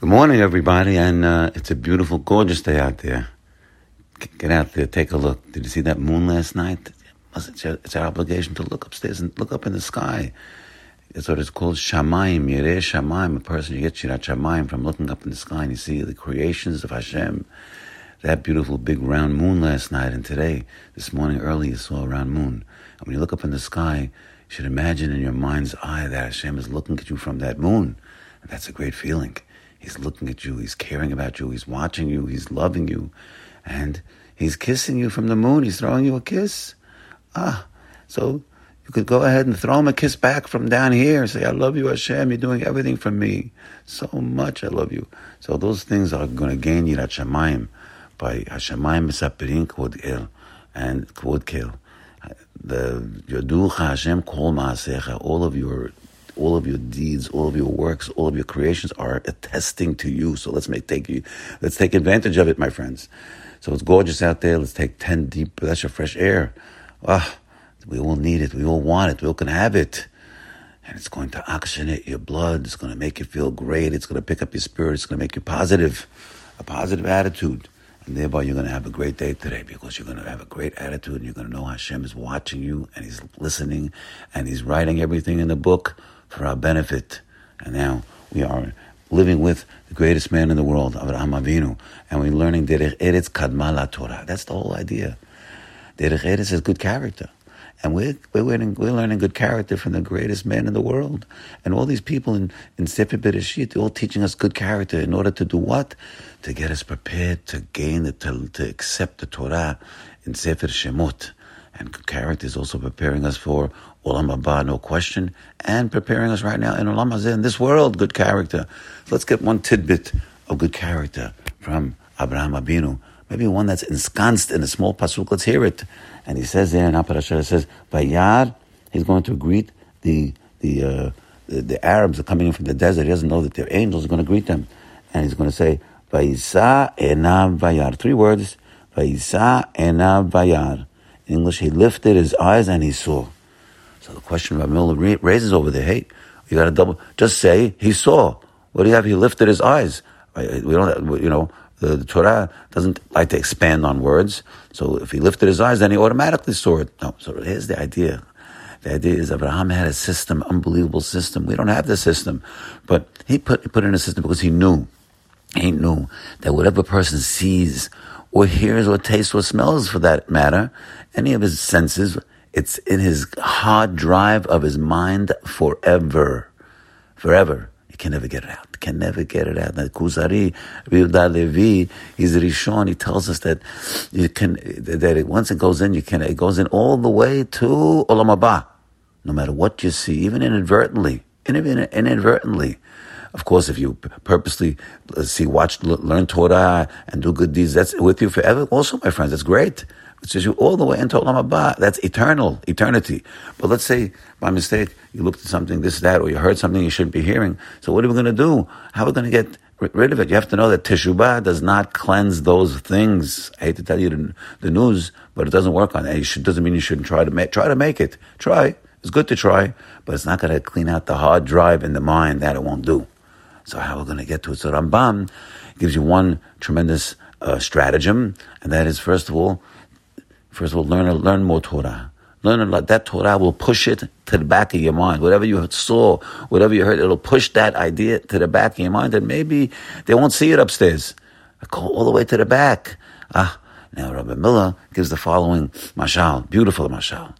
Good morning, everybody, and uh, it's a beautiful, gorgeous day out there. Get out there, take a look. Did you see that moon last night? It's our, it's our obligation to look upstairs and look up in the sky. That's what it's called, shamayim, yireh shamayim. A person, you get shirat shamayim from looking up in the sky and you see the creations of Hashem. That beautiful big round moon last night and today, this morning early, you saw a round moon. And when you look up in the sky, you should imagine in your mind's eye that Hashem is looking at you from that moon. And that's a great feeling. He's looking at you, he's caring about you, he's watching you, he's loving you, and he's kissing you from the moon, he's throwing you a kiss. Ah, so you could go ahead and throw him a kiss back from down here and say, I love you, Hashem, you're doing everything for me. So much I love you. So those things are going to gain Yirat Shamayim by Hashemayim Misapirin Kvod El and Kvod Kel. The Yoducha Hashem Kol Maasecha, all of your all of your deeds, all of your works, all of your creations are attesting to you. So let's make take you, let's take advantage of it, my friends. So it's gorgeous out there. Let's take ten deep breaths of fresh air. Ah, we all need it. We all want it. We all can have it. And it's going to oxygenate your blood. It's going to make you feel great. It's going to pick up your spirit. It's going to make you positive, a positive attitude. And thereby you're going to have a great day today because you're going to have a great attitude and you're going to know Hashem is watching you and He's listening and He's writing everything in the book for our benefit. And now we are living with the greatest man in the world, Abraham Avinu, and we're learning Derech Eretz Kadma Torah. That's the whole idea. Derech Eretz is good character. And we're, we're, learning, we're learning good character from the greatest man in the world. And all these people in, in Sefer Bereshit, they're all teaching us good character in order to do what? To get us prepared to gain, the, to, to accept the Torah in Sefer Shemot. And good character is also preparing us for Olam Haba, no question, and preparing us right now in Olam Hazeh, in this world, good character. So let's get one tidbit of good character from Abraham Avinu. Maybe one that's ensconced in a small pasuk. Let's hear it. And he says there in Aparashah, it says, Vayar, he's going to greet the, the, uh, the, the, Arabs are coming in from the desert. He doesn't know that they're angels. He's going to greet them. And he's going to say, Vayisa enav vayar. Three words. Vayisa enav vayar. In English, he lifted his eyes and he saw. So the question Rabbi Miller raises over there, hey, you got to double, just say he saw. What do you have? He lifted his eyes. We don't, you know, the, the, Torah doesn't like to expand on words. So if he lifted his eyes, then he automatically saw it. No. So here's the idea. The idea is Abraham had a system, unbelievable system. We don't have the system, but he put he put in a system because he knew, he knew that whatever person sees or hears or tastes or smells, for that matter, any of his senses, it's in his hard drive of his mind forever. Forever. You can never get it out. Can never get it out. The Kuzari, Yehuda Levi, he's Rishon. He tells us that you can, that it, once it goes in, you can, it goes in all the way to Olam Haba. No matter what you see, even inadvertently, even inadvertently. Of course, if you purposely uh, see, watch, learn Torah and do good deeds, that's with you forever. Also, my friends, that's great. It's just you all the way into Olam Haba. That's eternal, eternity. But let's say by mistake you looked at something, this, that, or you heard something you shouldn't be hearing. So what are we going to do? How are we going to get rid of it? You have to know that Teshuvah does not cleanse those things. I hate to tell you the, the news, but it doesn't work on it. It doesn't mean you shouldn't try to make, try to make it. Try. It's good to try, but it's not going to clean out the hard drive in the mind. That it won't do. So how are we going to get to it? So Rambam gives you one tremendous uh, stratagem, and that is first of all, first of all, learn learn more Torah. Learn like that Torah will push it to the back of your mind. Whatever you saw, whatever you heard, it'll push that idea to the back of your mind, and maybe they won't see it upstairs. I go all the way to the back. Ah, now Rabbi Miller gives the following mashal, beautiful mashal.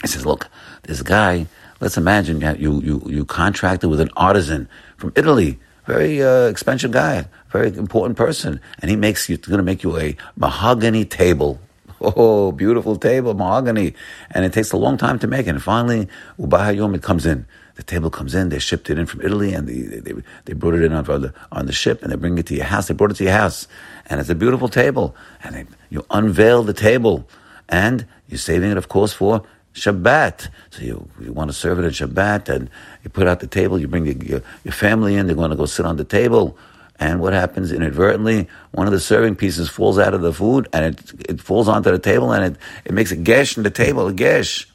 He says, "Look, this guy." Let's imagine you, you, you contracted with an artisan from Italy, very uh, expensive guy, very important person, and he makes you, going to make you a mahogany table. Oh, beautiful table, mahogany. And it takes a long time to make it. And finally, Ubahayom, it comes in. The table comes in, they shipped it in from Italy and they, they, they brought it in on the, on the ship and they bring it to your house. They brought it to your house. And it's a beautiful table. And they, you unveil the table and you're saving it, of course, for Shabbat. So you, you want to serve it at Shabbat, and you put out the table, you bring your, your family in, they're going to go sit on the table. And what happens inadvertently? One of the serving pieces falls out of the food and it, it falls onto the table and it, it makes a gash in the table, a gash.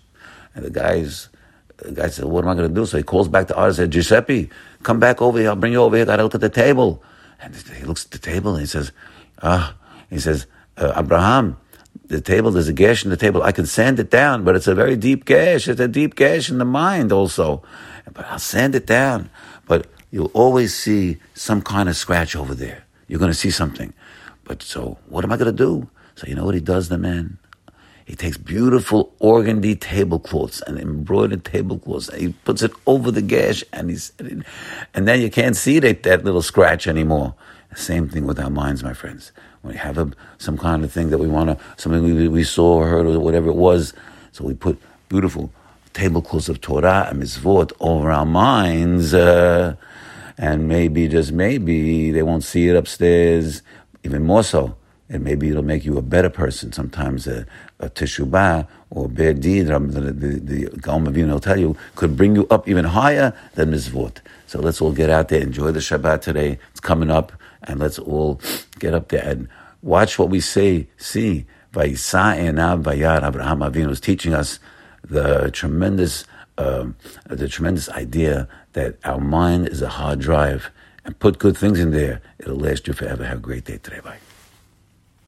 And the guy's, the guy said, what am I going to do? So he calls back the artist and said, Giuseppe, come back over here. I'll bring you over here. Got to look at the table. And he looks at the table and he says, ah, he says, uh, Abraham, the table, there's a gash in the table. I can sand it down, but it's a very deep gash. It's a deep gash in the mind also. But I'll sand it down. But you'll always see some kind of scratch over there. You're going to see something. But so, what am I going to do? So, you know what he does, the man? He takes beautiful organdy tablecloths and embroidered tablecloths. And he puts it over the gash, and he's, and then you can't see that, that little scratch anymore. Same thing with our minds, my friends. When we have a, some kind of thing that we want to, something we, we saw or heard or whatever it was, so we put beautiful tablecloths of Torah and mitzvot over our minds, uh, and maybe, just maybe, they won't see it upstairs, even more so. And maybe it'll make you a better person. Sometimes a, a teshubah or a bad deed, the, the, the Gaon will tell you, could bring you up even higher than mitzvot. So let's all get out there, enjoy the Shabbat today. It's coming up, and let's all get up there and watch what we say. See, Vayisa Enav Vayar Abraham Avinu is teaching us the tremendous, um, the tremendous idea that our mind is a hard drive, and put good things in there. It'll last you forever. Have a great day today. Bye.